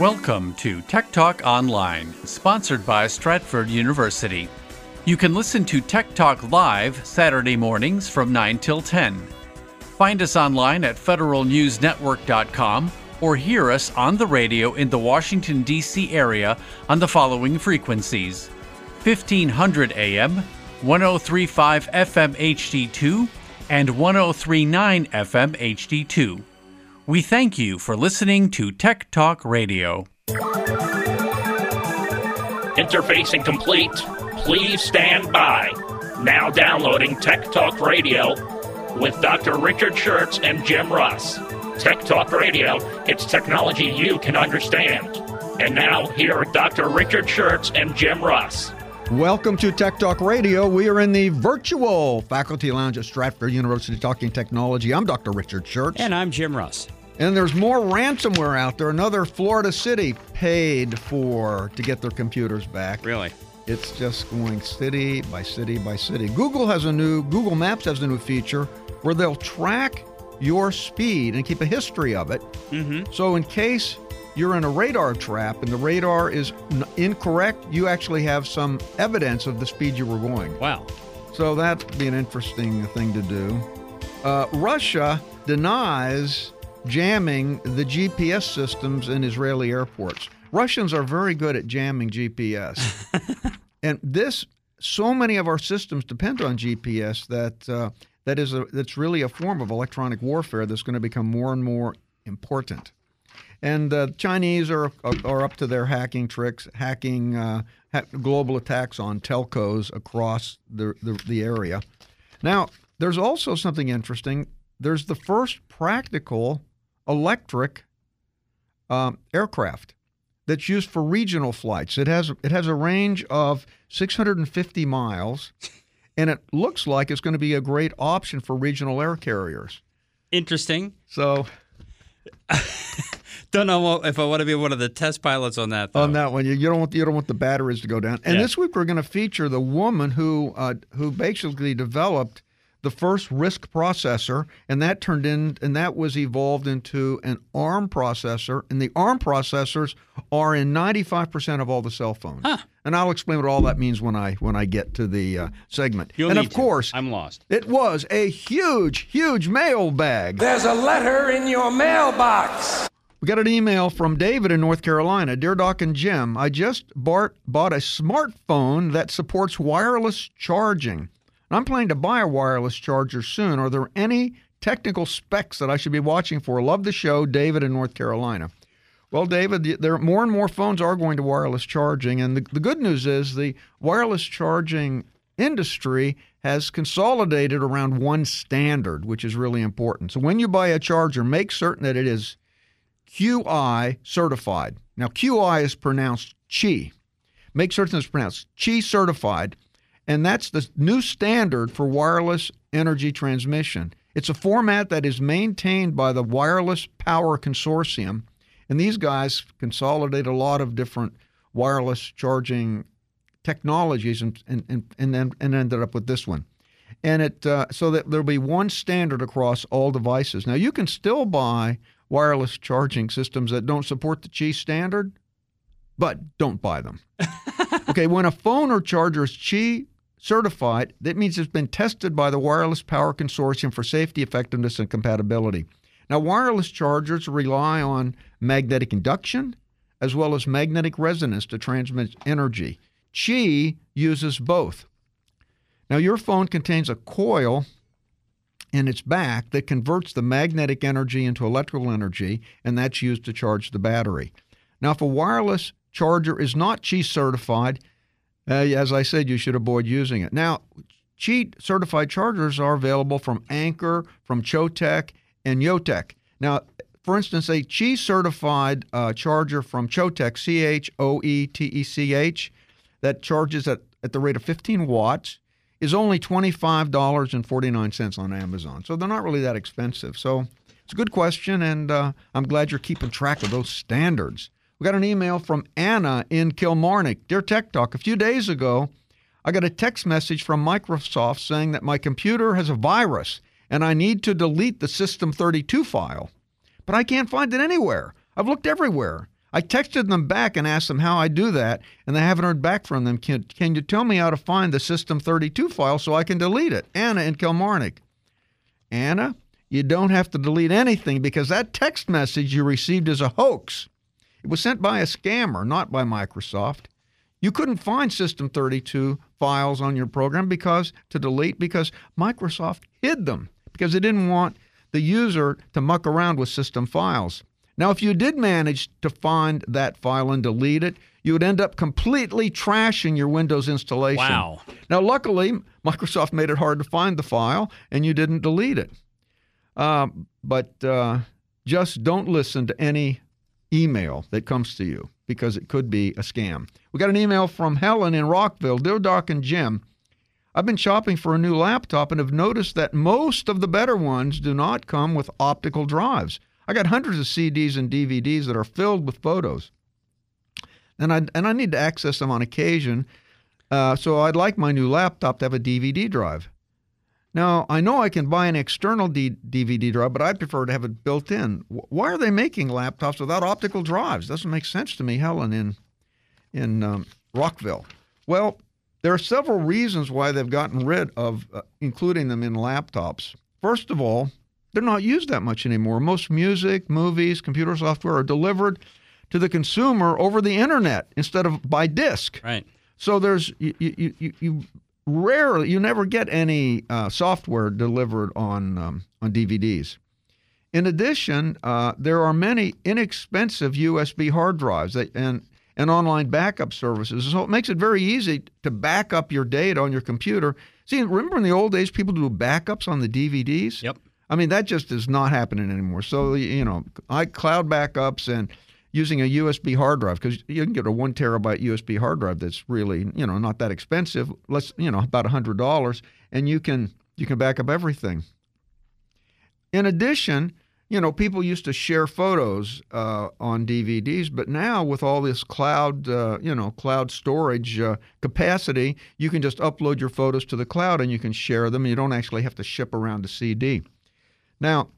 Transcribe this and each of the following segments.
Welcome to Tech Talk Online, sponsored by Stratford University. You can listen to Tech Talk live Saturday mornings from 9 till 10. Find us online at federalnewsnetwork.com or hear us on the radio in the Washington, D.C. area on the following frequencies 1500 AM, 1035 FM HD2, and 1039 FM HD2. We thank you for listening to Tech Talk Radio. Interfacing complete. Please stand by. Now downloading Tech Talk Radio with Dr. Richard Shurtz and Jim Russ. Tech Talk Radio, it's technology you can understand. And now, here are Dr. Richard Shurtz and Jim Russ. Welcome to Tech Talk Radio. We are in the virtual faculty lounge at Stratford University talking technology. I'm Dr. Richard Shurtz. And I'm Jim Russ. And there's more ransomware out there. Another Florida city paid for to get their computers back. Really? It's just going city by city by city. Google has a new Google Maps has a new feature where they'll track your speed and keep a history of it. Mm-hmm. So in case you're in a radar trap and the radar is n- incorrect, you actually have some evidence of the speed you were going. Wow. So that'd be an interesting thing to do. Uh, Russia denies jamming the GPS systems in Israeli airports. Russians are very good at jamming GPS. and this, so many of our systems depend on GPS that uh, that is a, that's really a form of electronic warfare that's going to become more and more important. And the uh, Chinese are, are up to their hacking tricks, hacking uh, ha- global attacks on telcos across the, the, the area. Now, there's also something interesting. There's the first practical electric um, aircraft that's used for regional flights. It has it has a range of 650 miles, and it looks like it's going to be a great option for regional air carriers. Interesting. So don't know if I want to be one of the test pilots on that. Though. On that one, you, you don't want you don't want the batteries to go down. And Yeah. this week we're going to feature the woman who uh, who basically developed the first RISC processor, and that turned in and that was evolved into an ARM processor. And the ARM processors are in 95% of all the cell phones. And I'll explain what all that means when I when I get to the uh, segment. You'll and need of to. course, I'm lost. it was a huge, huge mail bag. There's a letter in your mailbox. We got an email from David in North Carolina. Dear Doc and Jim, I just bought, bought a smartphone that supports wireless charging. I'm planning to buy a wireless charger soon. Are there any technical specs that I should be watching for? Love the show, David in North Carolina. Well, David, there more and more phones are going to wireless charging, and the, the good news is the wireless charging industry has consolidated around one standard, which is really important. So when you buy a charger, make certain that it is QI certified. Now, QI is pronounced Qi. Make certain it's pronounced Qi certified, and that's the new standard for wireless energy transmission. It's a format that is maintained by the Wireless Power Consortium, and these guys consolidate a lot of different wireless charging technologies and and and, and, then, and ended up with this one. And it uh, so that there'll be one standard across all devices. Now you can still buy wireless charging systems that don't support the Qi standard, but don't buy them. okay, when a phone or charger is Qi certified, that means it's been tested by the Wireless Power Consortium for safety, effectiveness, and compatibility. Now, wireless chargers rely on magnetic induction as well as magnetic resonance to transmit energy. Qi uses both. Now, your phone contains a coil in its back that converts the magnetic energy into electrical energy, and that's used to charge the battery. Now, if a wireless charger is not Qi certified, uh, as I said, you should avoid using it. Now, Qi certified chargers are available from Anker, from Choetech, and Yootech. Now, for instance, a Qi certified uh, charger from Choetech, C H O E T E C H, that charges at, at the rate of 15 watts, is only $25.49 on Amazon. So they're not really that expensive. So it's a good question, and uh, I'm glad you're keeping track of those standards. We got an email from Anna in Kilmarnock. Dear Tech Talk, a few days ago, I got a text message from Microsoft saying that my computer has a virus and I need to delete the System32 file. But I can't find it anywhere. I've looked everywhere. I texted them back and asked them how I do that, and they haven't heard back from them. Can, can you tell me how to find the System32 file so I can delete it? Anna in Kilmarnock. Anna, you don't have to delete anything because that text message you received is a hoax. It was sent by a scammer, not by Microsoft. You couldn't find System32 files on your program because to delete because Microsoft hid them because they didn't want the user to muck around with system files. Now, if you did manage to find that file and delete it, you would end up completely trashing your Windows installation. Wow. Now, luckily, Microsoft made it hard to find the file and you didn't delete it. Uh, but uh, just don't listen to any email that comes to you because it could be a scam. We got an email from Helen in Rockville. Dear Doc and Jim, I've been shopping for a new laptop and have noticed that most of the better ones do not come with optical drives. I got hundreds of CDs and DVDs that are filled with photos, and I and I need to access them on occasion. Uh, so I'd like my new laptop to have a DVD drive. Now I know I can buy an external D- DVD drive, but I prefer to have it built in. Why are they making laptops without optical drives? Doesn't make sense to me, Helen in in um, Rockville. Well, there are several reasons why they've gotten rid of uh, including them in laptops. First of all, they're not used that much anymore. Most music, movies, computer software are delivered to the consumer over the internet instead of by disk. Right. So there's you you, you, you rarely you never get any uh, software delivered on um, on DVDs. In addition, uh, there are many inexpensive USB hard drives that, and and online backup services. So it makes it very easy to back up your data on your computer. See, remember in the old days, people do backups on the DVDs? Yep. I mean, that just is not happening anymore. So, you know, I cloud backups and using a USB hard drive because you can get a one terabyte USB hard drive that's really, you know, not that expensive. Less, you know, about hundred dollars, and you can you can back up everything. In addition, you know, people used to share photos uh, on DVDs, but now with all this cloud, uh, you know, cloud storage uh, capacity, you can just upload your photos to the cloud and you can share them. You don't actually have to ship around a CD. Now,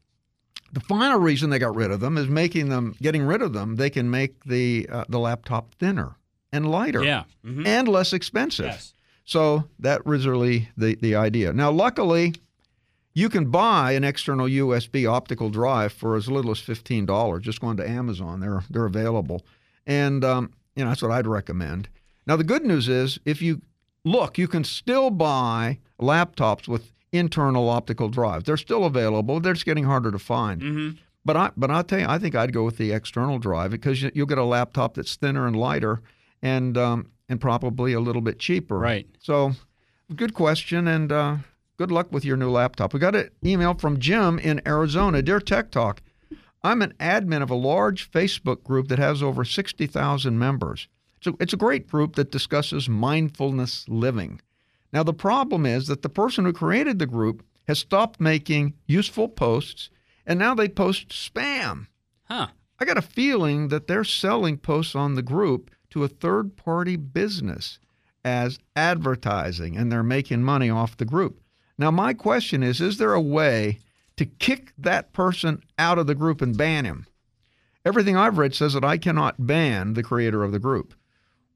the final reason they got rid of them is making them, getting rid of them. They can make the uh, the laptop thinner and lighter, Yeah. Mhm. and less expensive. Yes. So that was really the the idea. Now, luckily you can buy an external USB optical drive for as little as fifteen dollars. Just going to Amazon, they're they're available, and um, you know that's what I'd recommend. Now the good news is, if you look, you can still buy laptops with internal optical drives. They're still available. They're just getting harder to find. Mhm. But I but I'll tell you, I think I'd go with the external drive because you, you'll get a laptop that's thinner and lighter, and um, and probably a little bit cheaper. Right. So, good question, and uh, good luck with your new laptop. We got an email from Jim in Arizona. Dear Tech Talk, I'm an admin of a large Facebook group that has over 60,000 members. So it's a great group that discusses mindfulness living. Now, the problem is that the person who created the group has stopped making useful posts, and now they post spam. Huh. I got a feeling that they're selling posts on the group to a third party business as advertising and they're making money off the group. Now, my question is is there a way to kick that person out of the group and ban him? Everything I've read says that I cannot ban the creator of the group.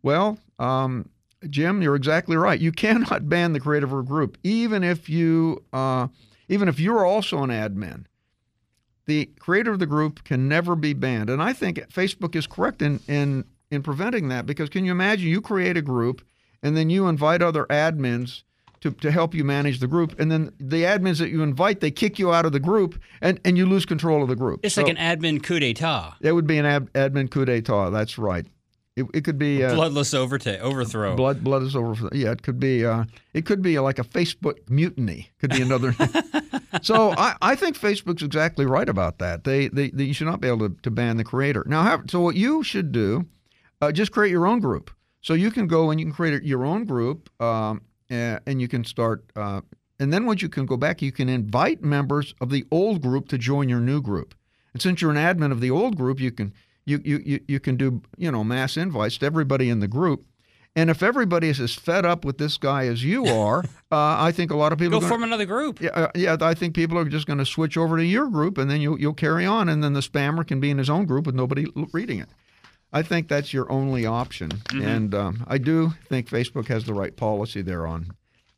Well, um, Jim, you're exactly right. You cannot ban the creator of a group, even if you, uh, even if you're also an admin the creator of the group can never be banned. And I think Facebook is correct in, in, in preventing that because can you imagine you create a group and then you invite other admins to, to help you manage the group and then the admins that you invite they kick you out of the group and, and you lose control of the group. It's So like an admin coup d'etat. it would be an ad, admin coup d'etat. That's right. It, it could be uh, Bloodless overta- overthrow. Blood, blood is over. Yeah, it could be. Uh, it could be like a Facebook mutiny. Could be another. so I, I think Facebook's exactly right about that. They, they, they you should not be able to, to ban the creator. Now, however, so what you should do, uh, just create your own group. So you can go and you can create your own group, um, and, and you can start. Uh, and then once you can go back, you can invite members of the old group to join your new group. And since you're an admin of the old group, you can you you you, you can do you know mass invites to everybody in the group. And if everybody is as fed up with this guy as you are, uh, I think a lot of people Go form another group. yeah, uh, yeah, I think people are just going to switch over to your group, and then you'll you'll carry on, and then the spammer can be in his own group with nobody reading it. I think that's your only option. And um, I do think Facebook has the right policy there on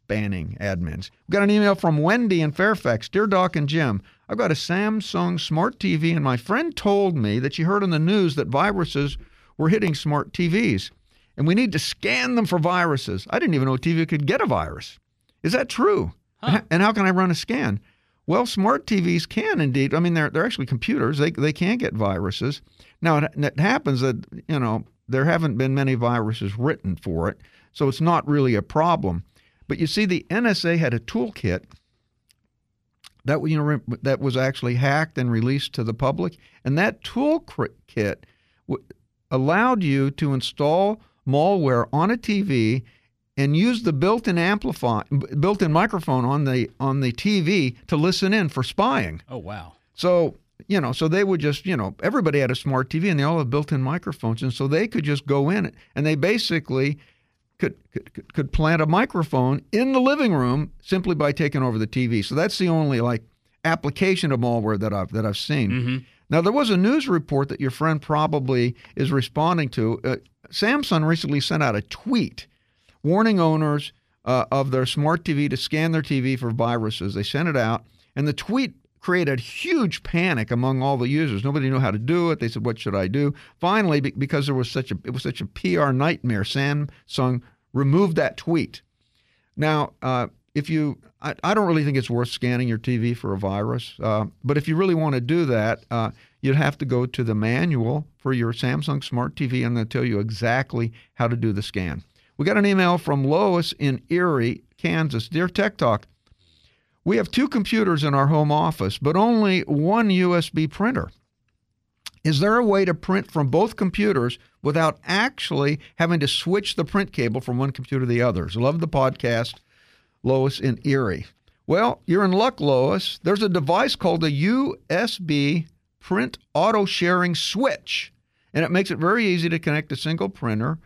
banning admins. We got an email from Wendy in Fairfax. Dear Doc and Jim, I've got a Samsung smart TV, and my friend told me that she heard on the news that viruses were hitting smart TVs, and we need to scan them for viruses. I didn't even know a TV could get a virus. Is that true? And how can I run a scan? Well, smart TVs can indeed. I mean, they're they're actually computers. They they can get viruses. Now it, it happens that you know there haven't been many viruses written for it, so it's not really a problem. But you see, the NSA had a toolkit that you know that was actually hacked and released to the public, and that toolkit w- allowed you to install malware on a TV and use the built-in amplify built-in microphone on the on the TV to listen in for spying. Oh wow. So, you know, so they would just, you know, everybody had a smart TV and they all have built-in microphones and so they could just go in and they basically could, could could plant a microphone in the living room simply by taking over the TV. So that's the only like application of malware that I've that I've seen. Now there was a news report that your friend probably is responding to. Uh, Samsung recently sent out a tweet warning owners uh, of their smart TV to scan their TV for viruses. They sent it out, and the tweet created huge panic among all the users. Nobody knew how to do it. They said, "What should I do?" Finally, because there was such a it was such a PR nightmare, Samsung removed that tweet. Now, uh, if you, I, I don't really think it's worth scanning your TV for a virus, uh, but if you really want to do that, uh, you'd have to go to the manual for your Samsung Smart TV, and they'll tell you exactly how to do the scan. We got an email from Lois in Erie, Kansas. Dear Tech Talk, we have two computers in our home office, but only one USB printer. Is there a way to print from both computers without actually having to switch the print cable from one computer to the others? Love the podcast, Lois in Erie. Well, you're in luck, Lois. There's a device called a USB print auto sharing switch, and it makes it very easy to connect a single printer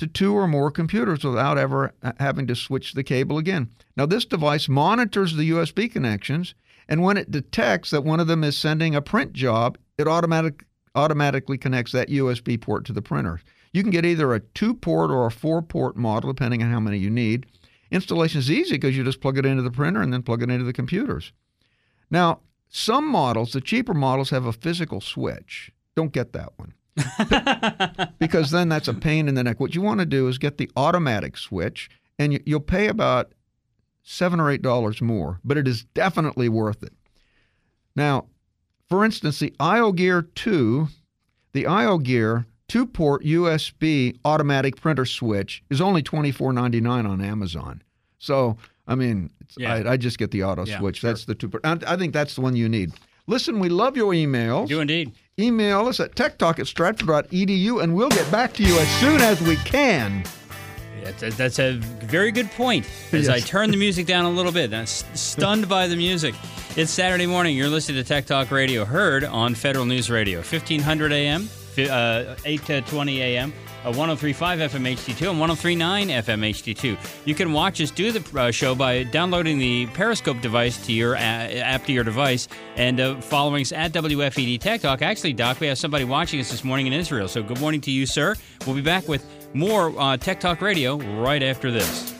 to two or more computers without ever having to switch the cable again. Now, this device monitors the USB connections, and when it detects that one of them is sending a print job, it automatic, automatically connects that USB port to the printer. You can get either a two port or a four port model, depending on how many you need. Installation is easy because you just plug it into the printer and then plug it into the computers. Now, some models, the cheaper models, have a physical switch. Don't get that one because then that's a pain in the neck. What you want to do is get the automatic switch, and you, you'll pay about seven or eight dollars more, but it is definitely worth it. Now, for instance, the IOGEAR 2, the IOGEAR two port USB automatic printer switch is only twenty four ninety nine on Amazon. So, I mean, it's, Yeah. I, I just get the auto Yeah, switch. sure. That's the two. port. I, I think that's the one you need. Listen, we love your emails. Do indeed. Email us at techtalk at stratford.edu and we'll get back to you as soon as we can. That's a, that's a very good point. As I Yes. turn the music down a little bit, I'm stunned by the music. It's Saturday morning. You're listening to Tech Talk Radio, heard on Federal News Radio, 1500 AM, uh, 8 to 20 AM, uh, 1035 FM HD2 and 1039 FM HD2. You can watch us do the uh, show by downloading the Periscope device to your uh, app to your device and uh, following us at WFED Tech Talk. Actually, Doc, we have somebody watching us this morning in Israel. So good morning to you, sir. We'll be back with more uh, Tech Talk Radio right after this.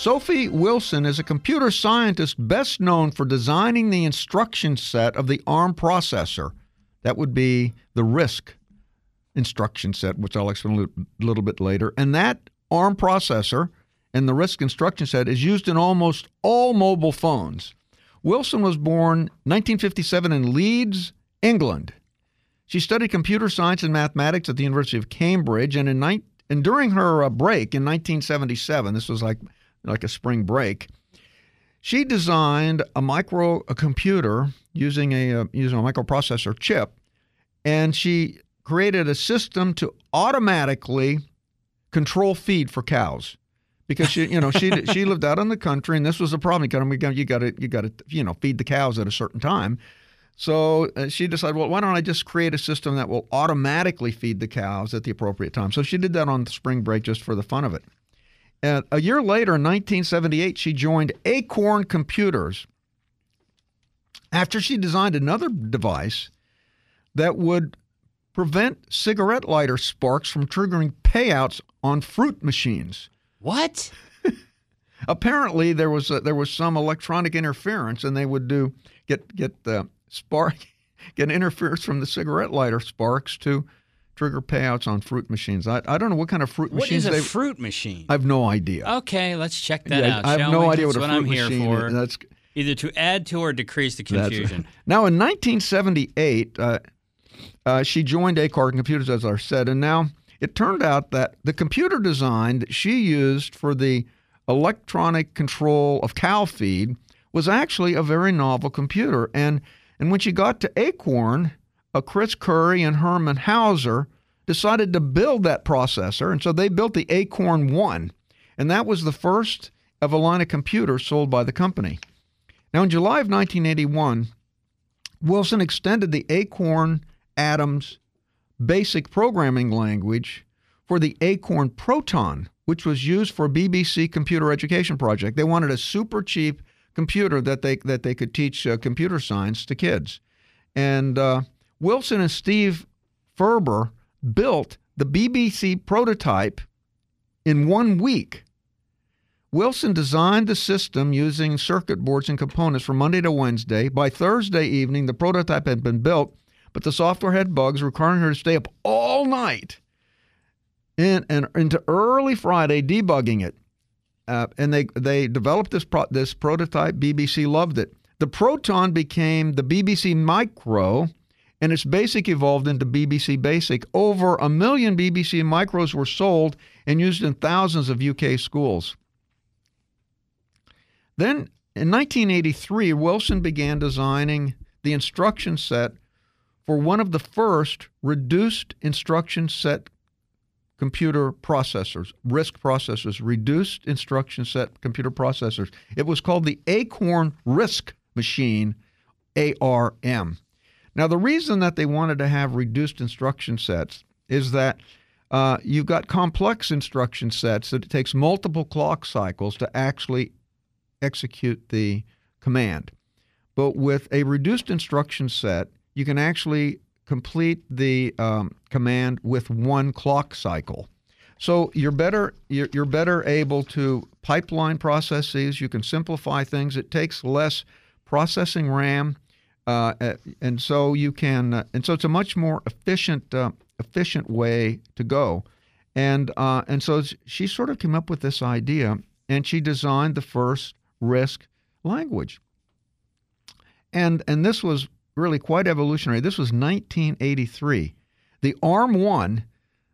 Sophie Wilson is a computer scientist best known for designing the instruction set of the ARM processor. That would be the RISC instruction set, which I'll explain a little bit later. And that ARM processor and the RISC instruction set is used in almost all mobile phones. Wilson was born 1957 in Leeds, England. She studied computer science and mathematics at the University of Cambridge, and in ni- and during her uh, break in 1977, this was like like a spring break. She designed a micro a computer using a uh, using a microprocessor chip, and she created a system to automatically control feed for cows. Because she you know she she lived out in the country and this was a problem. You got you got to you got to you know feed the cows at a certain time. So uh, she decided well why don't i just create a system that will automatically feed the cows at the appropriate time? So she did that on spring break just for the fun of it and a year later, in 1978, she joined Acorn Computers after she designed another device that would prevent cigarette lighter sparks from triggering payouts on fruit machines. What? Apparently, there was a, there was some electronic interference, and they would do get get the spark get interference from the cigarette lighter sparks to trigger payouts on fruit machines. I, I don't know what kind of fruit what machines. What is a fruit machine? I have no idea. Okay, let's check that yeah, out. I have no we? idea That's what a what fruit I'm here machine for. is. That's either to add to or decrease the confusion. Now, in 1978, uh, uh, she joined Acorn Computers, as I said, and now it turned out that the computer design that she used for the electronic control of cow feed was actually a very novel computer. And and when she got to Acorn, uh, Chris Curry and Hermann Hauser decided to build that processor, and so they built the Acorn One, and that was the first of a line of computers sold by the company. Now, in July of 1981, Wilson extended the Acorn Atom's basic programming language for the Acorn Proton, which was used for BBC computer education project. They wanted a super cheap computer that they that they could teach uh, computer science to kids. And uh, Wilson and Steve Furber built the BBC prototype in one week. Wilson designed the system using circuit boards and components from Monday to Wednesday. By Thursday evening, the prototype had been built, but the software had bugs requiring her to stay up all night and, and into early Friday debugging it. Uh, and they they developed this pro- this prototype. BBC loved it. The Proton became the BBC Micro, and its basic evolved into BBC Basic. Over a million BBC Micros were sold and used in thousands of UK schools. Then in 1983, Wilson began designing the instruction set for one of the first reduced instruction set computer processors, RISC processors, reduced instruction set computer processors. It was called the Acorn RISC machine, ARM. Now, the reason that they wanted to have reduced instruction sets is that uh, you've got complex instruction sets that it takes multiple clock cycles to actually execute the command. But with a reduced instruction set, you can actually complete the um, command with one clock cycle. So you're better you're, you're better able to pipeline processes. You can simplify things. It takes less processing RAM, uh, and so you can uh, and so it's a much more efficient uh, efficient way to go. And uh, and so she sort of came up with this idea, and she designed the first RISC language. And and this was really quite evolutionary. This was 1983. The ARM 1,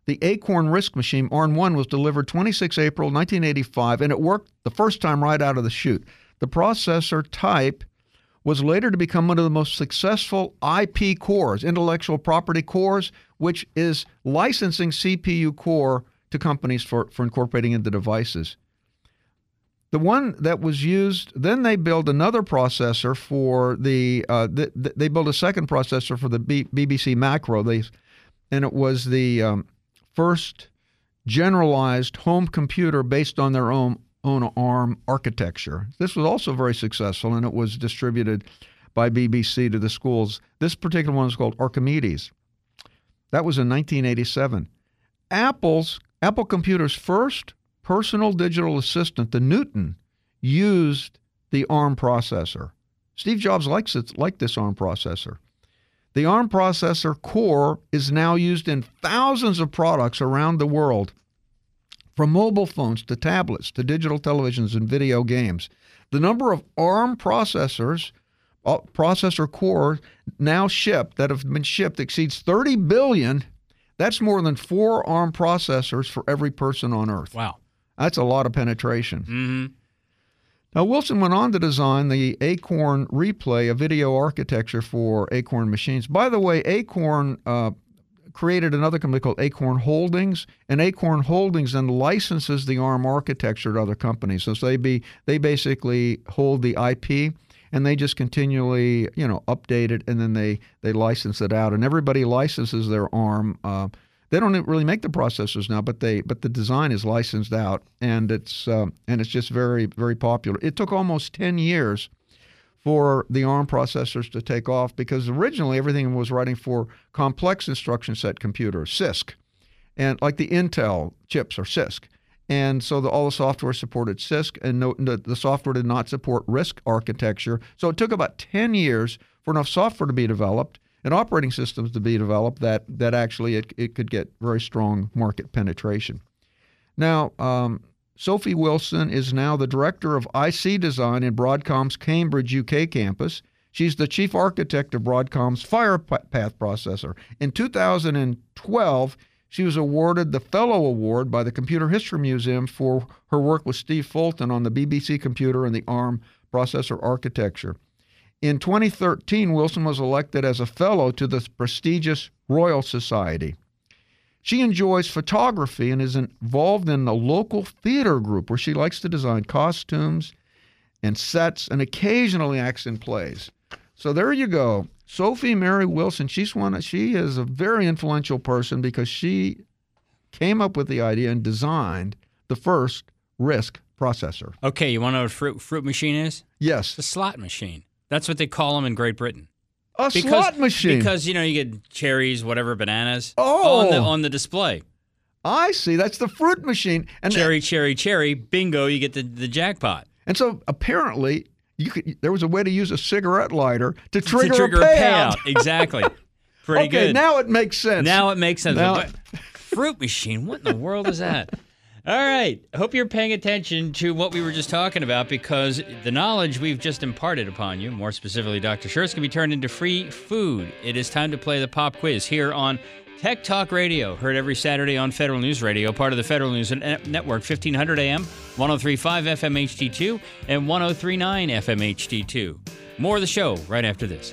the Acorn RISC machine, ARM 1 was delivered 26 April 1985 and it worked the first time right out of the chute. The processor type was later to become one of the most successful IP cores, intellectual property cores, which is licensing CPU core to companies for, for incorporating into devices. The one that was used, then they built another processor for the, uh, the, the they built a second processor for the B, BBC Macro. They, and it was the um, first generalized home computer based on their own own ARM architecture. This was also very successful, and it was distributed by BBC to the schools. This particular one is called Archimedes. That was in 1987. Apple's Apple Computer's first personal digital assistant, the Newton, used the ARM processor. Steve Jobs likes it, liked this ARM processor. The ARM processor core is now used in thousands of products around the world, from mobile phones to tablets to digital televisions and video games. The number of ARM processors, uh, processor core now shipped that have been shipped exceeds 30 billion. That's more than four ARM processors for every person on Earth. Wow. That's a lot of penetration. Mm-hmm. Now, Wilson went on to design the Acorn Replay, a video architecture for Acorn machines. By the way, Acorn uh, created another company called Acorn Holdings, and Acorn Holdings then licenses the ARM architecture to other companies. So they be they basically hold the IP and they just continually you know update it and then they they license it out and everybody licenses their ARM. Uh, they don't really make the processors now, but they but the design is licensed out, and it's uh, and it's just very very popular. It took almost ten years for the ARM processors to take off because originally everything was writing for complex instruction set computers, CISC, and like the Intel chips are CISC. And so the, all the software supported CISC, and no, the, the software did not support RISC architecture. So it took about 10 years for enough software to be developed and operating systems to be developed that that actually it, it could get very strong market penetration. Now, um, Sophie Wilson is now the director of IC design in Broadcom's Cambridge, UK campus. She's the chief architect of Broadcom's FirePath processor. In 2012, she was awarded the Fellow Award by the Computer History Museum for her work with Steve Fulton on the BBC computer and the ARM processor architecture. In 2013, Wilson was elected as a fellow to the prestigious Royal Society. She enjoys photography and is involved in a local theater group where she likes to design costumes and sets and occasionally acts in plays. So there you go. Sophie Mary Wilson, she's one she is a very influential person because she came up with the idea and designed the first RISC processor. Okay, you want to know what fruit fruit machine is? Yes. The slot machine. That's what they call them in Great Britain. A because, slot machine. Because you know you get cherries, whatever, bananas. Oh. on the on the display. I see. That's the fruit machine. And cherry, cherry, cherry. Bingo! You get the, the jackpot. And so apparently, you could. There was a way to use a cigarette lighter to trigger, to trigger a payout. A payout. exactly. Pretty okay, good. now it makes sense. Now it makes sense. Now, fruit machine. What in the world is that? All right. Hope you're paying attention to what we were just talking about because the knowledge we've just imparted upon you, more specifically Dr. Shurtz, can be turned into free food. It is time to play the pop quiz here on Tech Talk Radio, heard every Saturday on Federal News Radio, part of the Federal News Network, 1500 AM, 1035 FM HD2, and 1039 FM HD2. More of the show right after this.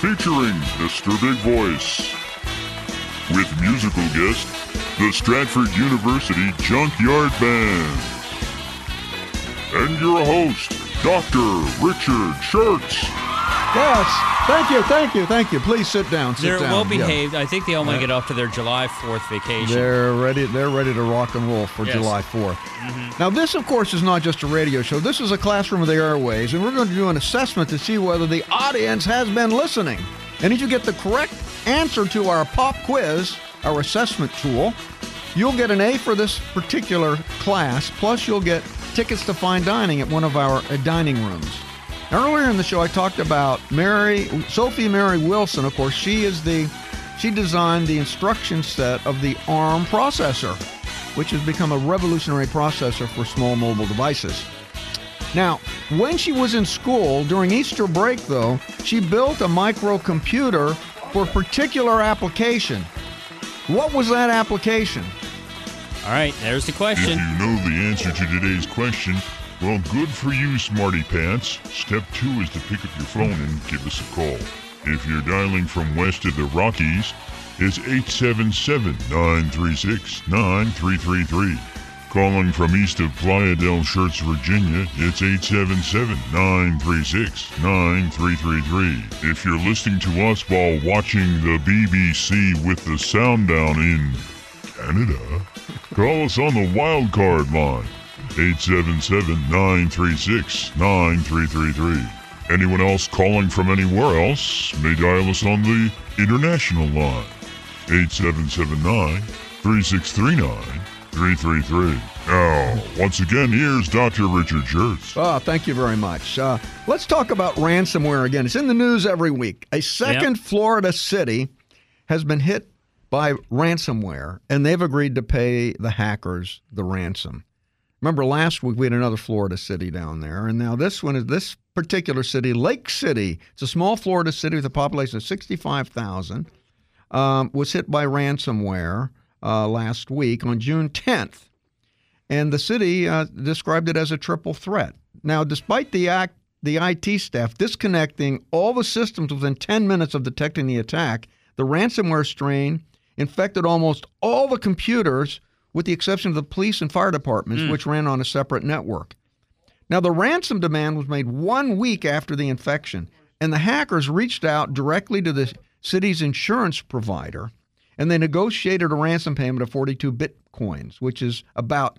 featuring Mr. Big Voice, with musical guest, the Stratford University Junkyard Band, and your host, Dr. Richard Shurtz. Yes. Thank you. Thank you. Thank you. Please sit down. Sit They're down. well Yeah. behaved. I think they all want to get off to their July 4th vacation. They're ready. They're ready to rock and roll for Yes. July 4th. Now, this, of course, is not just a radio show. This is a classroom of the airways, and we're going to do an assessment to see whether the audience has been listening. And if you get the correct answer to our pop quiz, our assessment tool, you'll get an A for this particular class. Plus, you'll get tickets to fine dining at one of our uh, dining rooms. Earlier in the show, I talked about Mary Sophie Mary Wilson. Of course, she is the she designed the instruction set of the ARM processor, which has become a revolutionary processor for small mobile devices. Now, when she was in school during Easter break, though, she built a microcomputer for a particular application. What was that application? All right, there's the question. If question. you know the answer to today's question, well, good for you, Smarty Pants. Step two is to pick up your phone and give us a call. If you're dialing from west of the Rockies, it's 877 936 9333. Calling from east of Playa del Shirts, Virginia, it's 877 936 9333. If you're listening to us while watching the BBC with the sound down in Canada, call us on the wild card line 877-936-9333. Anyone else calling from anywhere else may dial us on the international line 8779-3639-333. Now, once again, here's Dr. Richard Shurtz. Oh, thank you very much. Uh, let's talk about ransomware again. It's in the news every week. A second Florida city has been hit by ransomware, and they've agreed to pay the hackers the ransom. Remember last week we had another Florida city down there, and now this one is this particular city, Lake City. It's a small Florida city with a population of 65,000. Um, was hit by ransomware uh, last week on June 10th, and the city uh, described it as a triple threat. Now, despite the act, the IT staff disconnecting all the systems within 10 minutes of detecting the attack, the ransomware strain infected almost all the computers with the exception of the police and fire departments, which ran on a separate network. Now, the ransom demand was made one week after the infection, and the hackers reached out directly to the city's insurance provider, and they negotiated a ransom payment of 42 bitcoins, which is about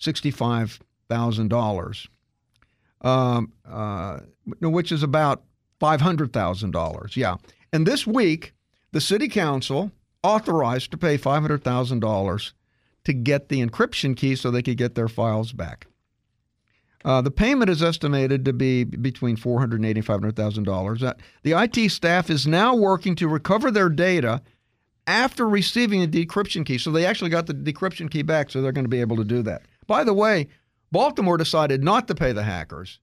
$65,000, um, uh, which is about $500,000. Yeah. And this week, the city council authorized to pay $500,000 to get the encryption key so they could get their files back. Uh, the payment is estimated to be between $480,000 and $500,000. The IT staff is now working to recover their data after receiving the decryption key. So they actually got the decryption key back, so they're going to be able to do that. By the way, Baltimore decided not to pay the hackers,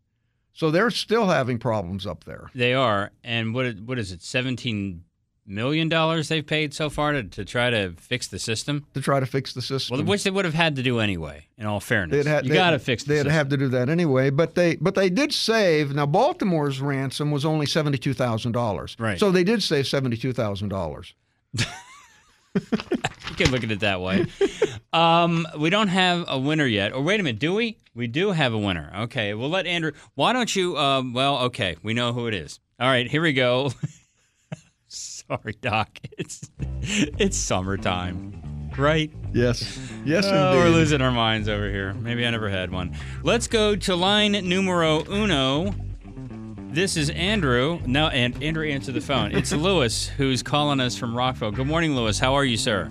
so they're still having problems up there. They are. And what what is it? Seventeen million dollars they've paid so far to, to try to fix the system. To try to fix the system, Well, which they would have had to do anyway. In all fairness, They'd had- you got to fix the They'd system. have to do that anyway, but they but they did save. Now Baltimore's ransom was only seventy two thousand dollars, Right. So they did save seventy two thousand dollars. You can look at it that way. um, we don't have a winner yet. Or wait a minute, do we? We do have a winner. Okay, we'll let Andrew. Why don't you? Um, well, okay, we know who it is. All right, here we go. Sorry, Doc. It's it's summertime, right? Yes. Yes, oh, indeed. we're losing our minds over here. Maybe I never had one. Let's go to line numero uno. This is Andrew. No, and Andrew answered the phone. It's Lewis who's calling us from Rockville. Good morning, Lewis. How are you, sir?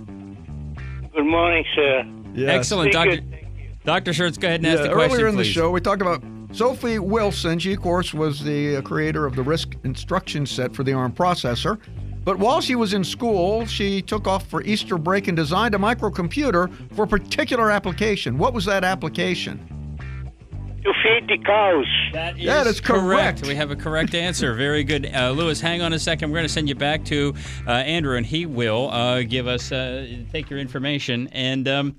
Good morning, sir. Yes. Excellent, Pretty Doctor. good, Doctor Shurtz, go ahead and Yeah, ask the question, earlier in the show, we talked about Sophie Wilson. She, of course, was the uh, creator of the RISC instruction set for the ARM processor. But while she was in school, she took off for Easter break and designed a microcomputer for a particular application. What was that application? To feed the cows. That is, That is correct. We have a correct answer. Very good. Uh, Lewis, hang on a second. We're going to send you back to uh, Andrew, and he will uh, give us, uh, take your information and um,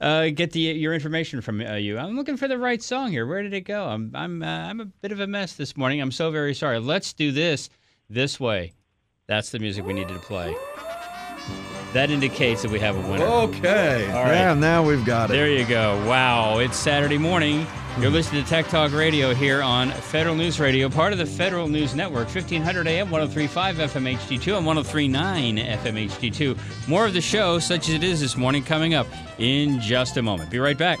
uh, get the your information from uh, you. I'm looking for the right song here. Where did it go? I'm I'm uh, I'm a bit of a mess this morning. I'm so very sorry. Let's do this this way. That's the music we needed to play. That indicates that we have a winner. Okay. All right. Yeah, now we've got it. There you go. Wow. It's Saturday morning. You're hmm. listening to Tech Talk Radio here on Federal News Radio, part of the Federal News Network, 1500 AM, 1035 FM HD2, and 1039 FM HD2. More of the show, such as it is this morning, coming up in just a moment. Be right back.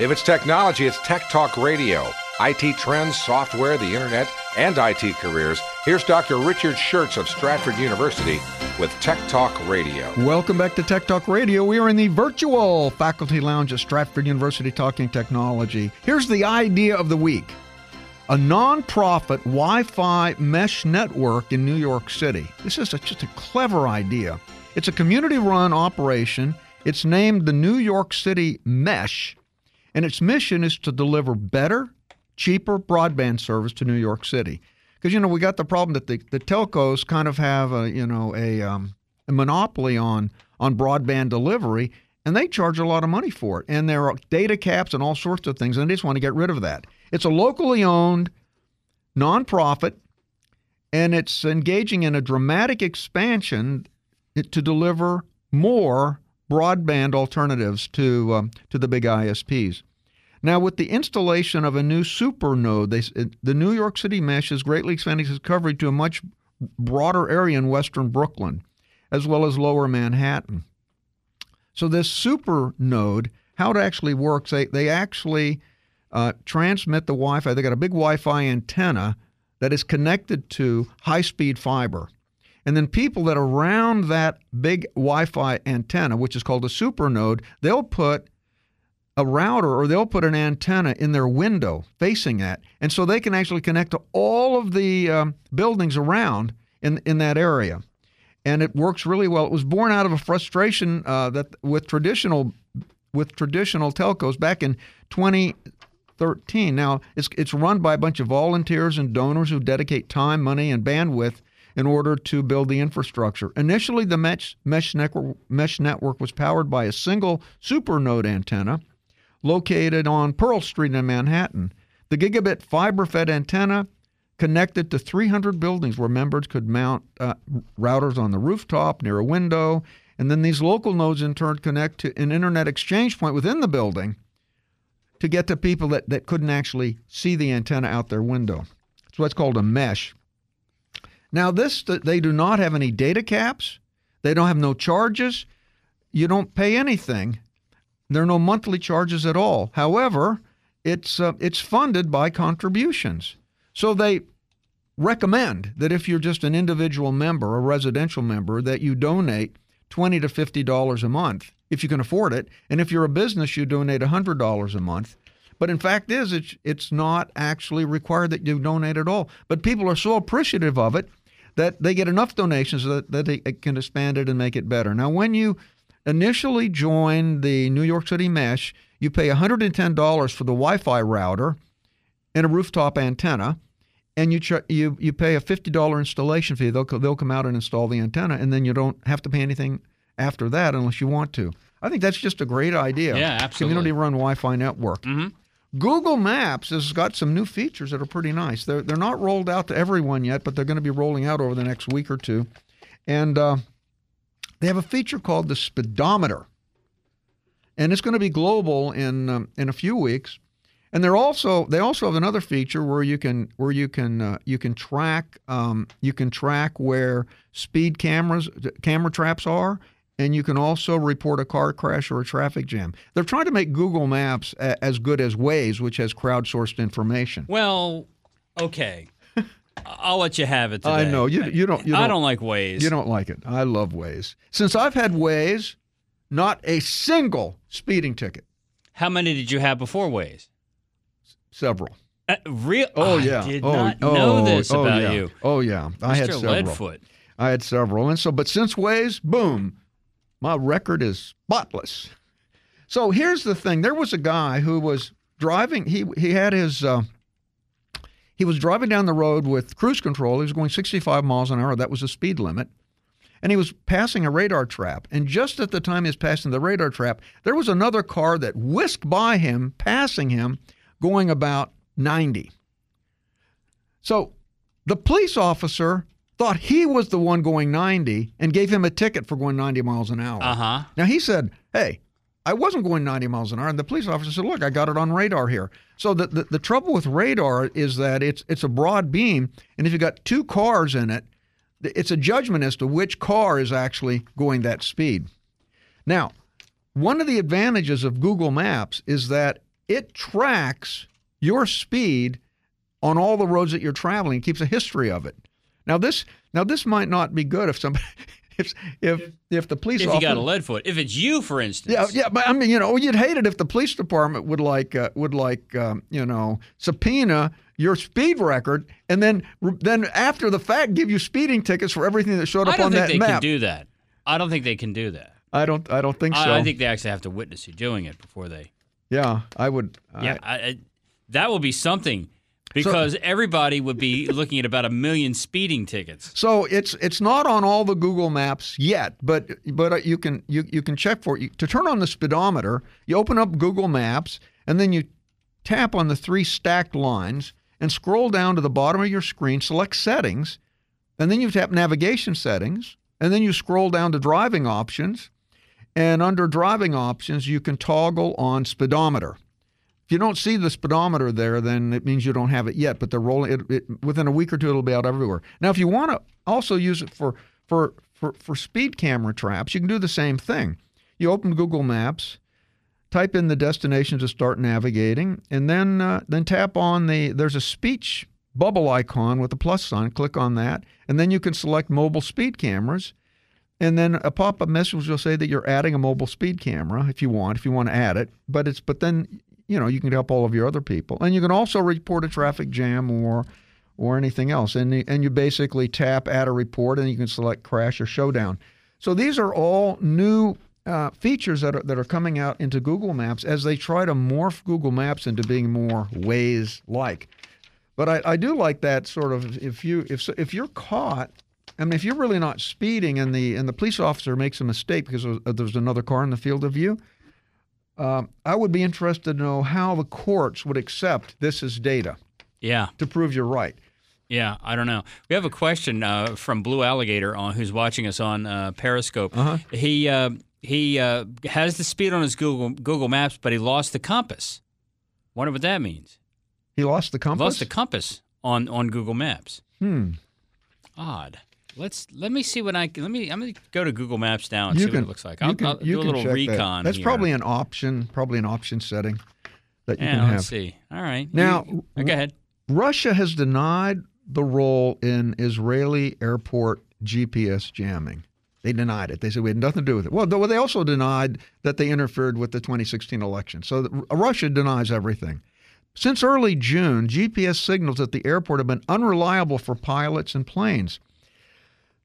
If it's technology, it's Tech Talk Radio. IT trends, software, the internet, and IT careers. Here's Dr. Richard Shurtz of Stratford University with Tech Talk Radio. Welcome back to Tech Talk Radio. We are in the virtual faculty lounge at Stratford University talking technology. Here's the idea of the week a nonprofit Wi Fi mesh network in New York City. This is a, just a clever idea. It's a community run operation. It's named the New York City Mesh, and its mission is to deliver better, cheaper broadband service to New York City. Because you know we got the problem that the, the telcos kind of have a you know a, um, a monopoly on on broadband delivery, and they charge a lot of money for it. And there are data caps and all sorts of things, and they just want to get rid of that. It's a locally owned nonprofit, and it's engaging in a dramatic expansion to deliver more broadband alternatives to um, to the big ISPs. Now, with the installation of a new super node, they, the New York City mesh is greatly expanding its coverage to a much broader area in western Brooklyn, as well as lower Manhattan. So, this super node, how it actually works, they, they actually uh, transmit the Wi Fi. They got a big Wi Fi antenna that is connected to high speed fiber. And then people that are around that big Wi Fi antenna, which is called a super node, they'll put a router or they'll put an antenna in their window facing that. And so they can actually connect to all of the um, buildings around in, in that area. And it works really well. It was born out of a frustration uh, that with traditional with traditional telcos back in 2013. Now it's it's run by a bunch of volunteers and donors who dedicate time, money, and bandwidth in order to build the infrastructure. Initially, the mesh, mesh, network, mesh network was powered by a single supernode antenna located on Pearl Street in Manhattan. The gigabit fiber fed antenna connected to 300 buildings where members could mount uh, routers on the rooftop near a window. And then these local nodes in turn connect to an internet exchange point within the building to get to people that, that couldn't actually see the antenna out their window. It's what's called a mesh. Now, this they do not have any data caps. They don't have no charges. You don't pay anything. There are no monthly charges at all. However, it's uh, it's funded by contributions. So they recommend that if you're just an individual member, a residential member, that you donate twenty to fifty dollars a month if you can afford it, and if you're a business, you donate hundred dollars a month. But in fact, is it's it's not actually required that you donate at all. But people are so appreciative of it that they get enough donations that, that they can expand it and make it better. Now, when you initially join the New York City Mesh, you pay $110 for the Wi-Fi router and a rooftop antenna, and you ch- you you pay a $50 installation fee. They'll they'll come out and install the antenna, and then you don't have to pay anything after that unless you want to. I think that's just a great idea. Yeah, absolutely. Community-run Wi-Fi network. Mm-hmm. Google Maps has got some new features that are pretty nice. They're they're not rolled out to everyone yet, but they're going to be rolling out over the next week or two, and uh, they have a feature called the speedometer, and it's going to be global in um, in a few weeks. And they're also they also have another feature where you can where you can uh, you can track um, you can track where speed cameras camera traps are, and you can also report a car crash or a traffic jam. They're trying to make Google Maps a- as good as Waze, which has crowdsourced information. Well, okay. I'll let you have it today. I know you you don't you don't, I don't like Waze. You don't like it. I love Waze. Since I've had Waze, not a single speeding ticket. How many did you have before Waze? Several. Uh, real? Oh I yeah. did oh, not oh, know this oh, about yeah. you. Oh yeah. I had several. Leadfoot. I had several, and so but since Waze, boom, my record is spotless. So here's the thing: there was a guy who was driving. He he had his. Uh, he was driving down the road with cruise control. He was going 65 miles an hour. That was the speed limit. And he was passing a radar trap. And just at the time he was passing the radar trap, there was another car that whisked by him, passing him, going about 90. So the police officer thought he was the one going 90 and gave him a ticket for going 90 miles an hour. Uh huh. Now he said, "Hey, I wasn't going 90 miles an hour," and the police officer said, "Look, I got it on radar here." So the, the the trouble with radar is that it's it's a broad beam, and if you got two cars in it, it's a judgment as to which car is actually going that speed. Now, one of the advantages of Google Maps is that it tracks your speed on all the roads that you're traveling. It keeps a history of it. Now this now this might not be good if somebody if if if the police If you officer got a lead foot, if it's you, for instance. yeah, yeah, but I mean, you know, you'd hate it if the police department would like uh, would like um, you know subpoena your speed record and then then after the fact give you speeding tickets for everything that showed up on that map. I don't on think they map. can do that. I don't think they can do that. I don't I don't think so. I, I think they actually have to witness you doing it before they. yeah, I would. Yeah, I, I, that would be something because everybody would be looking at about a million speeding tickets. So it's it's not on all the Google Maps yet, but but uh, you can you you can check for it. To turn on the speedometer, you open up Google Maps and then you tap on the three stacked lines and scroll down to the bottom of your screen, select settings, and then you tap navigation settings, and then you scroll down to driving options, and under driving options you can toggle on speedometer. If you don't see the speedometer there, then it means you don't have it yet. But they're rolling it, it within a week or two. It'll be out everywhere. Now, if you want to also use it for for for for speed camera traps, you can do the same thing. You open Google Maps, type in the destination to start navigating, and then uh, then tap on the there's a speech bubble icon with a plus sign. Click on that, and then you can select mobile speed cameras. And then a pop-up message will say that you're adding a mobile speed camera if you want, if you want to add it. But it's but then you know you can help all of your other people, and you can also report a traffic jam or or anything else. And and you basically tap add a report, and you can select crash or showdown. So these are all new uh, features that are that are coming out into Google Maps as they try to morph Google Maps into being more Waze like. But I, I do like that sort of if you if if you're caught I mean, if you're really not speeding and the and the police officer makes a mistake because there's another car in the field of view, uh, I would be interested to know how the courts would accept this as data Yeah. to prove you're right. Yeah, I don't know. We have a question uh, from Blue Alligator on who's watching us on uh, Periscope. Uh-huh. He uh, he uh, has the speed on his Google Google Maps, but he lost the compass. Wonder what that means. He lost the compass. Lost the compass on on Google Maps. Hmm. Odd. Let's let me see what I can. Let me. I'm gonna go to Google Maps now and You see can- what it looks like. I'll, can- I'll do a little check that. recon. That's here. probably an option, probably an option setting that you Yeah, can have. let's see. All right. Now, You- uh, go ahead. Russia has denied the role in Israeli airport GPS jamming. They denied it. They said we had nothing to do with it. Well, they also denied that they interfered with the 2016 election. So the- Russia denies everything. Since early June, GPS signals at the airport have been unreliable for pilots and planes.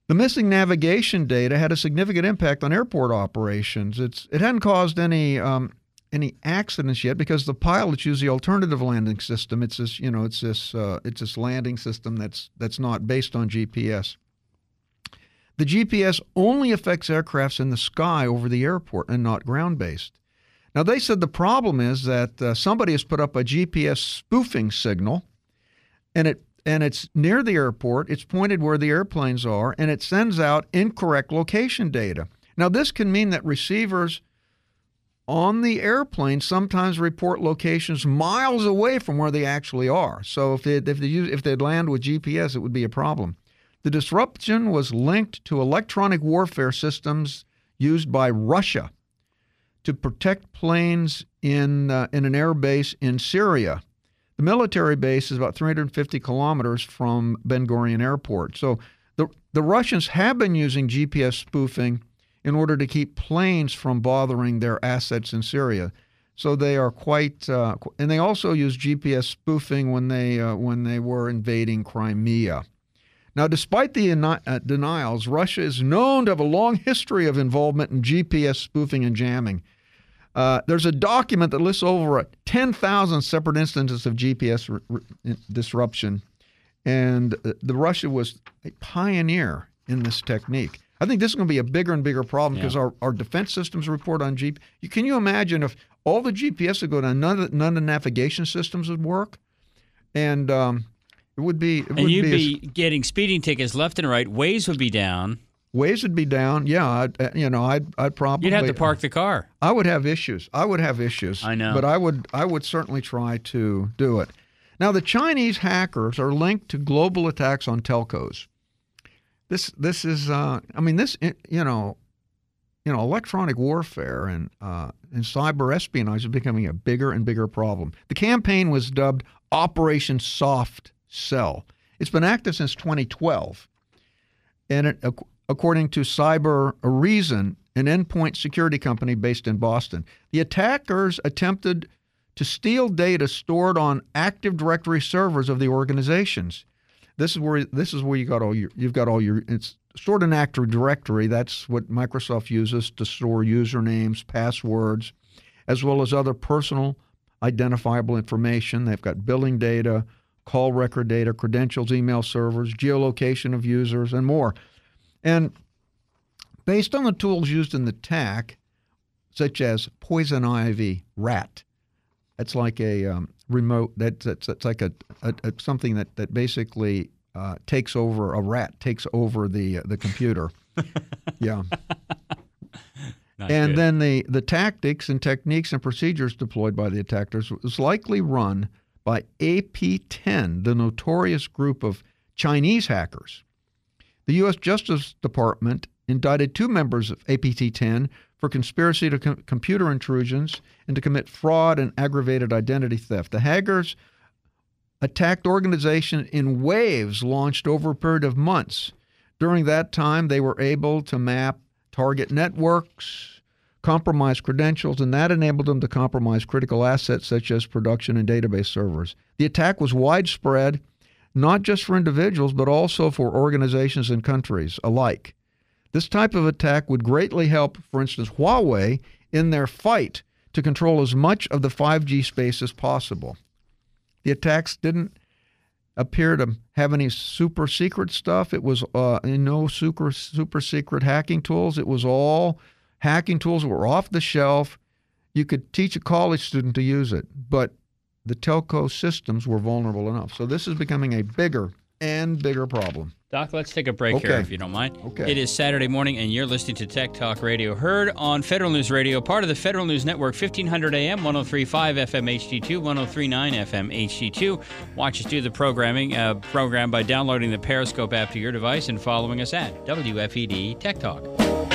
The missing navigation data had a significant impact on airport operations. It's it hadn't caused any um, any accidents yet because the pilots use the alternative landing system. It's this you know it's this uh, it's this landing system that's that's not based on GPS. The GPS only affects aircrafts in the sky over the airport and not ground based. Now they said the problem is that uh, somebody has put up a GPS spoofing signal, and it and it's near the airport. It's pointed where the airplanes are, and it sends out incorrect location data. Now this can mean that receivers on the airplane sometimes report locations miles away from where they actually are. So if they if they use, if they'd land with GPS, it would be a problem. The disruption was linked to electronic warfare systems used by Russia to protect planes in uh, in an air base in Syria. The military base is about 350 kilometers from Ben Gurion Airport. So the the Russians have been using GPS spoofing in order to keep planes from bothering their assets in Syria. So they are quite, uh, and they also use GPS spoofing when they uh, when they were invading Crimea. Now, despite the uh, denials, Russia is known to have a long history of involvement in GPS spoofing and jamming. Uh, there's a document that lists over 10,000 separate instances of GPS r- r- disruption, and uh, the Russia was a pioneer in this technique. I think this is going to be a bigger and bigger problem because our, our defense systems report on GPS. You, can you imagine if all the GPS would go down, none of the, none of the navigation systems would work, and um, it would be it And would you'd be, be getting speeding tickets left and right. Waze would be down. Waze would be down. Yeah, I'd, uh, you know, I'd I'd probably You'd have to park the car. I would have issues. I would have issues. I know. but I would I would certainly try to do it. Now, the Chinese hackers are linked to global attacks on telcos. This this is uh, I mean this you know you know electronic warfare and uh, and cyber espionage is becoming a bigger and bigger problem. The campaign was dubbed Operation Soft Cell. It's been active since 2012 and it, ac- according to Cybereason, an endpoint security company based in Boston, the attackers attempted to steal data stored on Active Directory servers of the organizations. This is where this is where you got all your you've got all your it's stored in Active Directory. That's what Microsoft uses to store usernames, passwords, as well as other personal identifiable information. They've got billing data, call record data, credentials, email servers, geolocation of users, and more. And based on the tools used in the attack, such as poison ivy, rat, that's like a um, remote. That, that's that's like a, a, a something that that basically uh, takes over a rat takes over the the computer. yeah. Not and good. then the, the tactics and techniques and procedures deployed by the attackers was likely run by APT10, the notorious group of Chinese hackers. The U.S. Justice Department indicted two members of APT10 for conspiracy to com- computer intrusions and to commit fraud and aggravated identity theft. The hackers attacked organization in waves launched over a period of months. During that time, they were able to map target networks, compromise credentials, and that enabled them to compromise critical assets such as production and database servers. The attack was widespread, not just for individuals, but also for organizations and countries alike. This type of attack would greatly help, for instance, Huawei in their fight to control as much of the 5G space as possible. The attacks didn't appear to have any super secret stuff. It was uh, no super super secret hacking tools. It was all hacking tools that were off the shelf. You could teach a college student to use it, but the telco systems were vulnerable enough. So this is becoming a bigger and bigger problem. Doc, let's take a break here if you don't mind. Okay. It is Saturday morning, and you're listening to Tech Talk Radio, heard on Federal News Radio, part of the Federal News Network, 1500 AM, 1035 FM HD2, 1039 FM HD2. Watch us do the programming uh, program by downloading the Periscope app to your device and following us at WFED Tech Talk.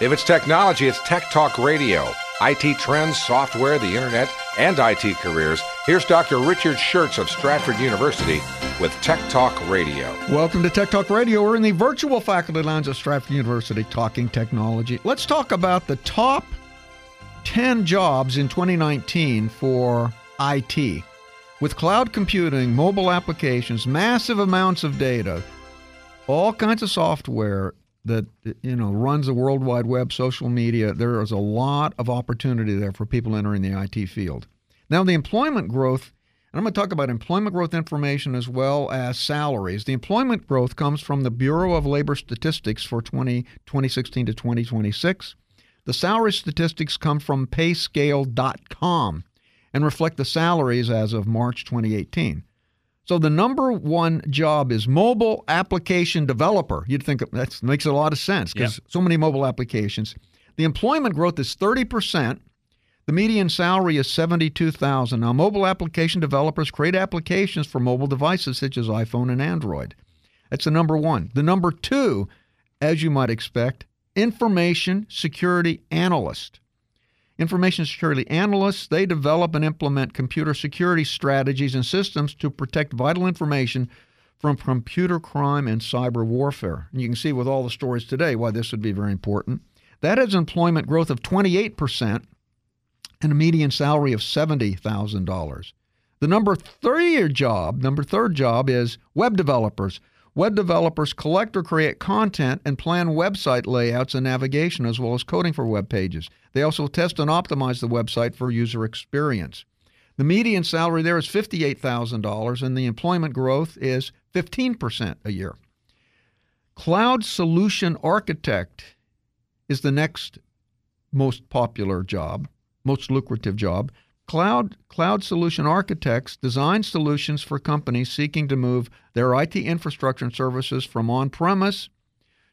If it's technology, it's Tech Talk Radio. IT trends, software, the internet, and IT careers. Here's Dr. Richard Shurtz of Stratford University with Tech Talk Radio. Welcome to Tech Talk Radio. We're in the virtual faculty lounge of Stratford University talking technology. Let's talk about the top 10 jobs in 2019 for IT. With cloud computing, mobile applications, massive amounts of data, all kinds of software that you know runs the World Wide Web, social media, there is a lot of opportunity there for people entering the IT field. Now, the employment growth, and I'm going to talk about employment growth information as well as salaries. The employment growth comes from the Bureau of Labor Statistics for 20, 2016 to 2026. The salary statistics come from payscale.com and reflect the salaries as of March 2018. So the number one job is mobile application developer. You'd think that makes a lot of sense because so many mobile applications. The employment growth is 30%. The median salary is 72,000. Now mobile application developers create applications for mobile devices such as iPhone and Android. That's the number 1. The number 2, as you might expect, information security analyst. Information security analysts, they develop and implement computer security strategies and systems to protect vital information from computer crime and cyber warfare. And you can see with all the stories today why this would be very important. That has employment growth of 28% and a median salary of $70,000. The number three job, number third job is web developers. Web developers collect or create content and plan website layouts and navigation, as well as coding for web pages. They also test and optimize the website for user experience. The median salary there is $58,000, and the employment growth is 15% a year. Cloud Solution Architect is the next most popular job, most lucrative job. Cloud, cloud solution architects design solutions for companies seeking to move their IT infrastructure and services from on premise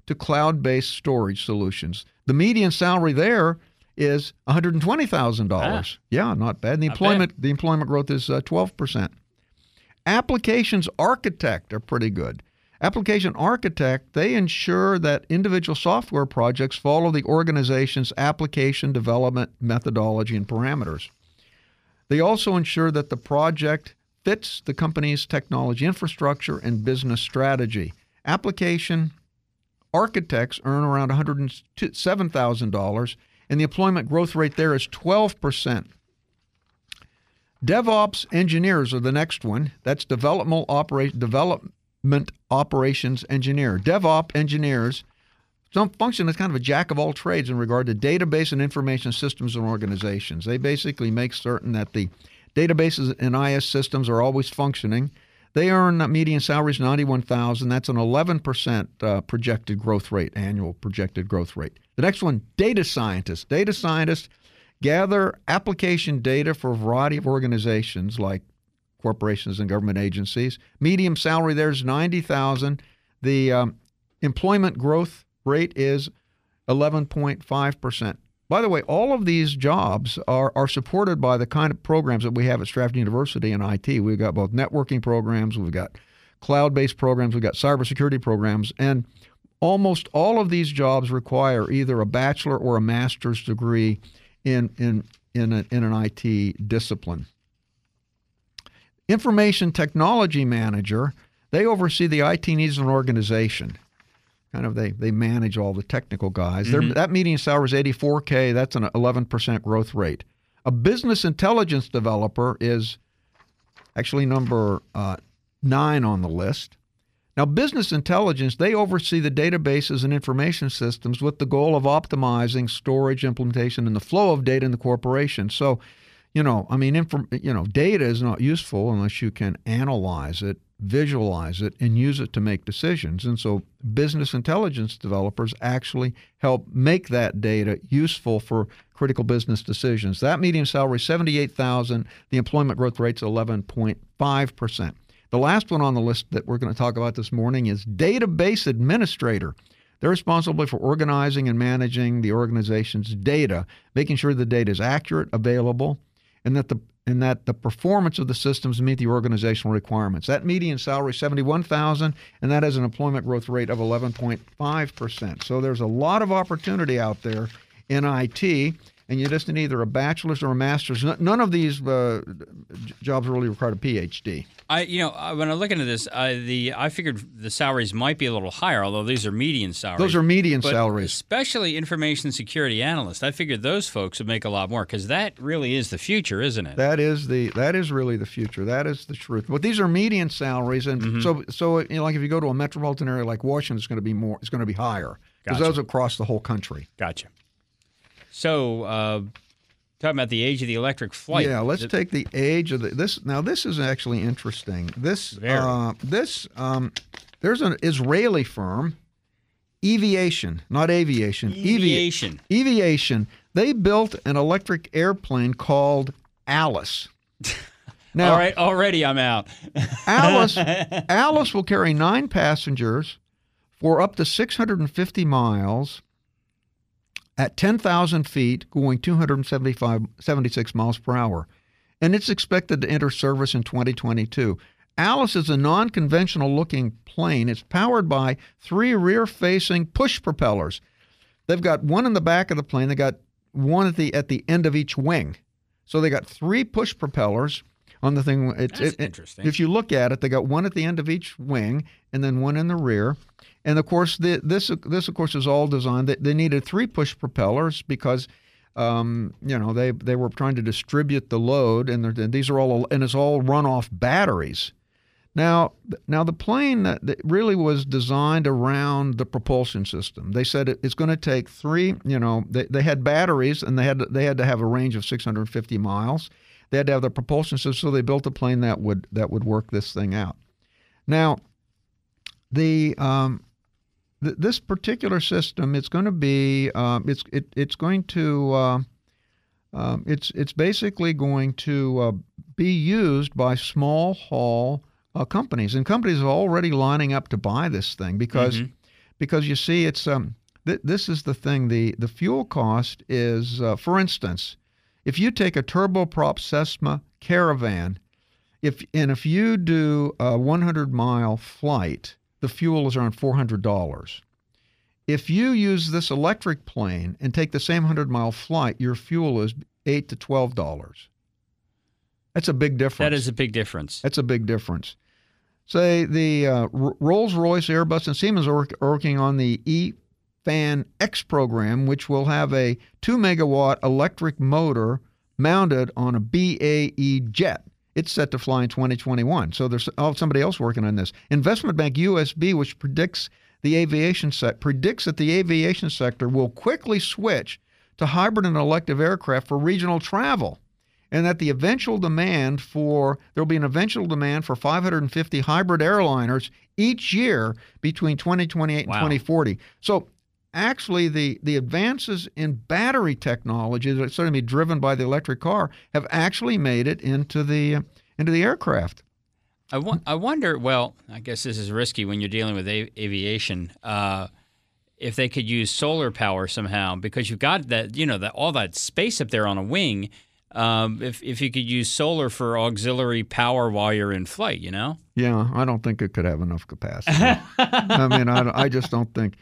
to cloud based storage solutions. The median salary there is $120,000. Ah. Yeah, not bad. The Not employment the employment growth is uh, 12%. Applications architect are pretty good. Application architect, they ensure that individual software projects follow the organization's application development methodology and parameters. They also ensure that the project fits the company's technology infrastructure and business strategy. Application architects earn around $107,000, and the employment growth rate there is 12%. DevOps engineers are the next one. That's development, development operations engineer. DevOps engineers some function as kind of a jack of all trades in regard to database and information systems and organizations. They basically make certain that the databases and IS systems are always functioning. They earn median salaries 91,000. That's an 11% uh, projected growth rate, annual projected growth rate. The next one, data scientists. Data scientists gather application data for a variety of organizations like corporations and government agencies. Medium salary there is 90,000. The um, employment growth rate is 11.5%. By the way, all of these jobs are, are supported by the kind of programs that we have at Stratford University in IT. We've got both networking programs, we've got cloud based programs, we've got cybersecurity programs, and almost all of these jobs require either a bachelor or a master's degree in, in, in, a, in an IT discipline. Information technology manager, they oversee the IT needs of an organization kind of they they manage all the technical guys. Mm-hmm. That median salary is 84k. That's an 11% growth rate. A business intelligence developer is actually number uh, nine on the list. Now, business intelligence, they oversee the databases and information systems with the goal of optimizing storage, implementation, and the flow of data in the corporation. So, you know, I mean, inform, you know, data is not useful unless you can analyze it visualize it, and use it to make decisions. And so business intelligence developers actually help make that data useful for critical business decisions. That median salary 78,000, the employment growth rate's 11.5%. The last one on the list that we're going to talk about this morning is database administrator. They're responsible for organizing and managing the organization's data, making sure the data is accurate, available, and that the and that the performance of the systems meet the organizational requirements. That median salary is 71,000 and that has an employment growth rate of 11.5%. So there's a lot of opportunity out there in IT and you just need either a bachelor's or a master's. None of these uh, jobs really require a PhD. I, you know, when I look into this, uh, the I figured the salaries might be a little higher, although these are median salaries. Those are median but salaries, especially information security analysts. I figured those folks would make a lot more because that really is the future, isn't it? That is the that is really the future. That is the truth. But these are median salaries, and mm-hmm. so so you know, like if you go to a metropolitan area like Washington, it's going to be more. It's going to be higher because gotcha. those across the whole country. Gotcha. So, uh, talking about the age of the electric flight. Yeah, let's take the age of the this. Now, this is actually interesting. This uh, this um, there's an Israeli firm, Eviation, not aviation. Eviation. Evi- Eviation. They built an electric airplane called Alice. Now, all right, already I'm out. Alice Alice will carry nine passengers for up to 650 miles at 10,000 feet, going 276 miles per hour, and it's expected to enter service in 2022. Alice is a non conventional looking plane. It's powered by three rear facing push propellers. They've got one in the back of the plane, they got one at the at the end of each wing. So they got three push propellers on the thing. It's That's it, interesting. If you look at it, they got one at the end of each wing and then one in the rear. And of course, the, this this of course is all designed. They, they needed three push propellers because. Um, you know they they were trying to distribute the load, and, and these are all and it's all run off batteries. Now, now the plane that, that really was designed around the propulsion system. They said it, it's going to take three. You know, they, they had batteries, and they had to, they had to have a range of 650 miles. They had to have the propulsion system, so they built a plane that would that would work this thing out. Now, the um, th- this particular system, it's going to be, uh, it's it, it's going to, uh, um, it's it's basically going to uh, be used by small haul uh, companies, and companies are already lining up to buy this thing because mm-hmm. because you see, it's um, th- this is the thing. The the fuel cost is, uh, for instance, if you take a turboprop Cessna Caravan, if and if you do a 100 mile flight the fuel is around $400. If you use this electric plane and take the same 100 mile flight, your fuel is 8 to $12. That's a big difference. That is a big difference. That's a big difference. Say the uh, Rolls Royce, Airbus, and Siemens are working on the eFan X program, which will have a 2 megawatt electric motor mounted on a BAE jet. It's set to fly in 2021. So there's oh, somebody else working on this. Investment bank USB, which predicts the aviation set predicts that the aviation sector will quickly switch to hybrid and elective aircraft for regional travel. and that the eventual demand for there'll be an eventual demand for 550 hybrid airliners each year between 2028 Wow. and 2040. So actually the the advances in battery technology going to be driven by the electric car have actually made it into the into the aircraft. I, wo- I wonder. Well, I guess this is risky when you're dealing with a- aviation. Uh, if they could use solar power somehow, because you've got that, you know, that all that space up there on a wing. Um, if if you could use solar for auxiliary power while you're in flight, you know. Yeah, I don't think it could have enough capacity. I mean, I, I just don't think.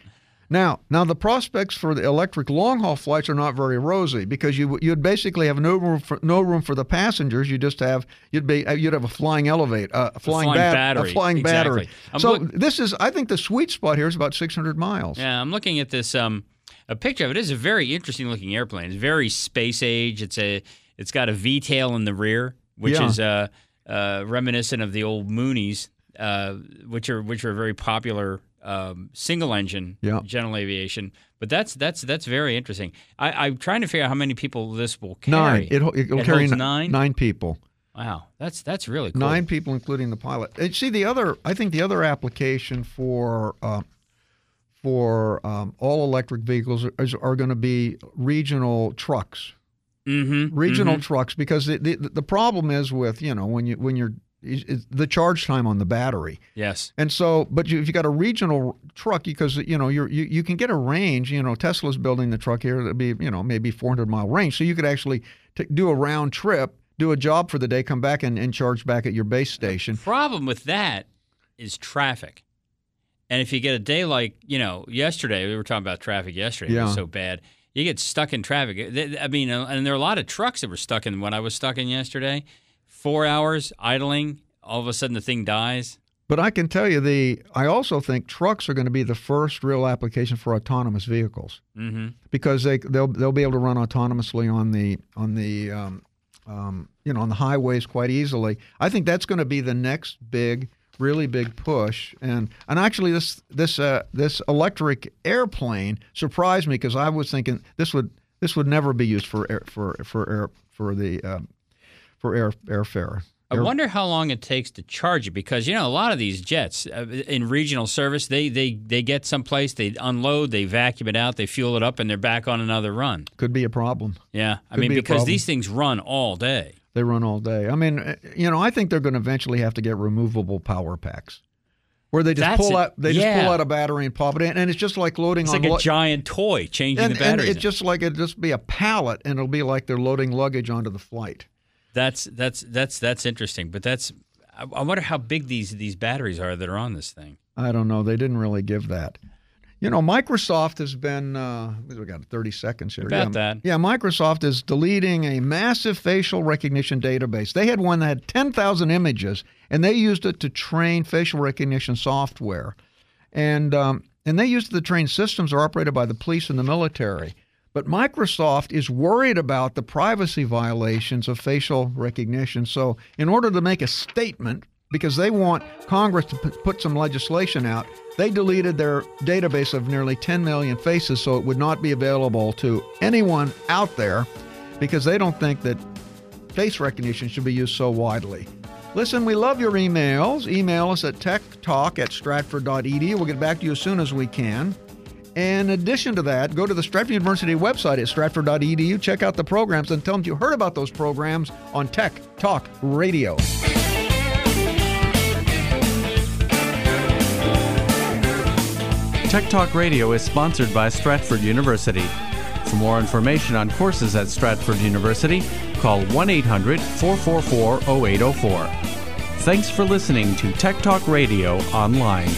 Now, now the prospects for the electric long haul flights are not very rosy because you you'd basically have no room for no room for the passengers. You just have you'd be you'd have a flying elevate, uh, a flying, flying bat- battery, a flying battery. exactly. I'm So look- this is I think the sweet spot here is about 600 miles. Yeah, I'm looking at this um a picture of it. It is a very interesting looking airplane. It's very space age. It's a it's got a V tail in the rear, which Yeah. is uh, uh, reminiscent of the old Mooneys, uh, which are which are very popular um, single engine Yeah. general aviation. But that's that's that's very interesting. I, I'm trying to figure out how many people this will carry. Nine. It, it'll It carry n- nine. nine people. Wow, that's that's really cool. Nine people, including the pilot. And see, the other, I think the other application for uh, for um, all electric vehicles is, are going to be regional trucks. Mm-hmm. Regional trucks, because the, the the problem is with you know when you when you're is- is the charge time on the battery. Yes. And so, but you, if you got a regional truck, because you know you're, you you can get a range. You know, Tesla's building the truck here that'll be you know maybe 400 mile range, so you could actually t- do a round trip, do a job for the day, come back and, and charge back at your base station. problem with that is traffic. And if you get a day like, you know, yesterday, we were talking about traffic yesterday. It was so bad. You get stuck in traffic. I mean, uh, and there are a lot of trucks that were stuck in when I was stuck in yesterday. Four hours idling, all of a sudden the thing dies. But I can tell you the I also think trucks are going to be the first real application for autonomous vehicles Mm-hmm. because they they'll they'll be able to run autonomously on the on the um, um, you know on the highways quite easily. I think that's going to be the next big really big push and and actually this this uh, this electric airplane surprised me because I was thinking this would this would never be used for air, for for air for the um, for air airfare. I wonder how long it takes to charge it because you know a lot of these jets uh, in regional service they they they get someplace they unload they vacuum it out they fuel it up and they're back on another run. could be a problem. Yeah, I Could mean be because these things run all day. They run all day. I mean, uh, you know, I think they're going to eventually have to get removable power packs, where they just That's pull it. out they just Yeah. pull out a battery and pop it in, and it's just like loading It's like a giant toy changing and, the and it's in. just like it just be a pallet, and it'll be like they're loading luggage onto the flight. That's that's that's that's interesting, but that's I, I wonder how big these these batteries are that are on this thing. I don't know. They didn't really give that. You know, Microsoft has been. Uh, we got 30 seconds here. About yeah, that. Yeah, Microsoft is deleting a massive facial recognition database. They had one that had 10,000 images, and they used it to train facial recognition software, and um, and they used it to train systems that are operated by the police and the military. But Microsoft is worried about the privacy violations of facial recognition. So, in order to make a statement, because they want Congress to put some legislation out, they deleted their database of nearly 10 million faces so it would not be available to anyone out there because they don't think that face recognition should be used so widely. Listen, we love your emails. Email us at techtalk at stratford.edu. We'll get back to you as soon as we can. In addition to that, go to the Stratford University website at stratford.edu, check out the programs, and tell them you heard about those programs on Tech Talk Radio. Tech Talk Radio is sponsored by Stratford University. For more information on courses at Stratford University, call 1 800 444 0804. Thanks for listening to Tech Talk Radio online.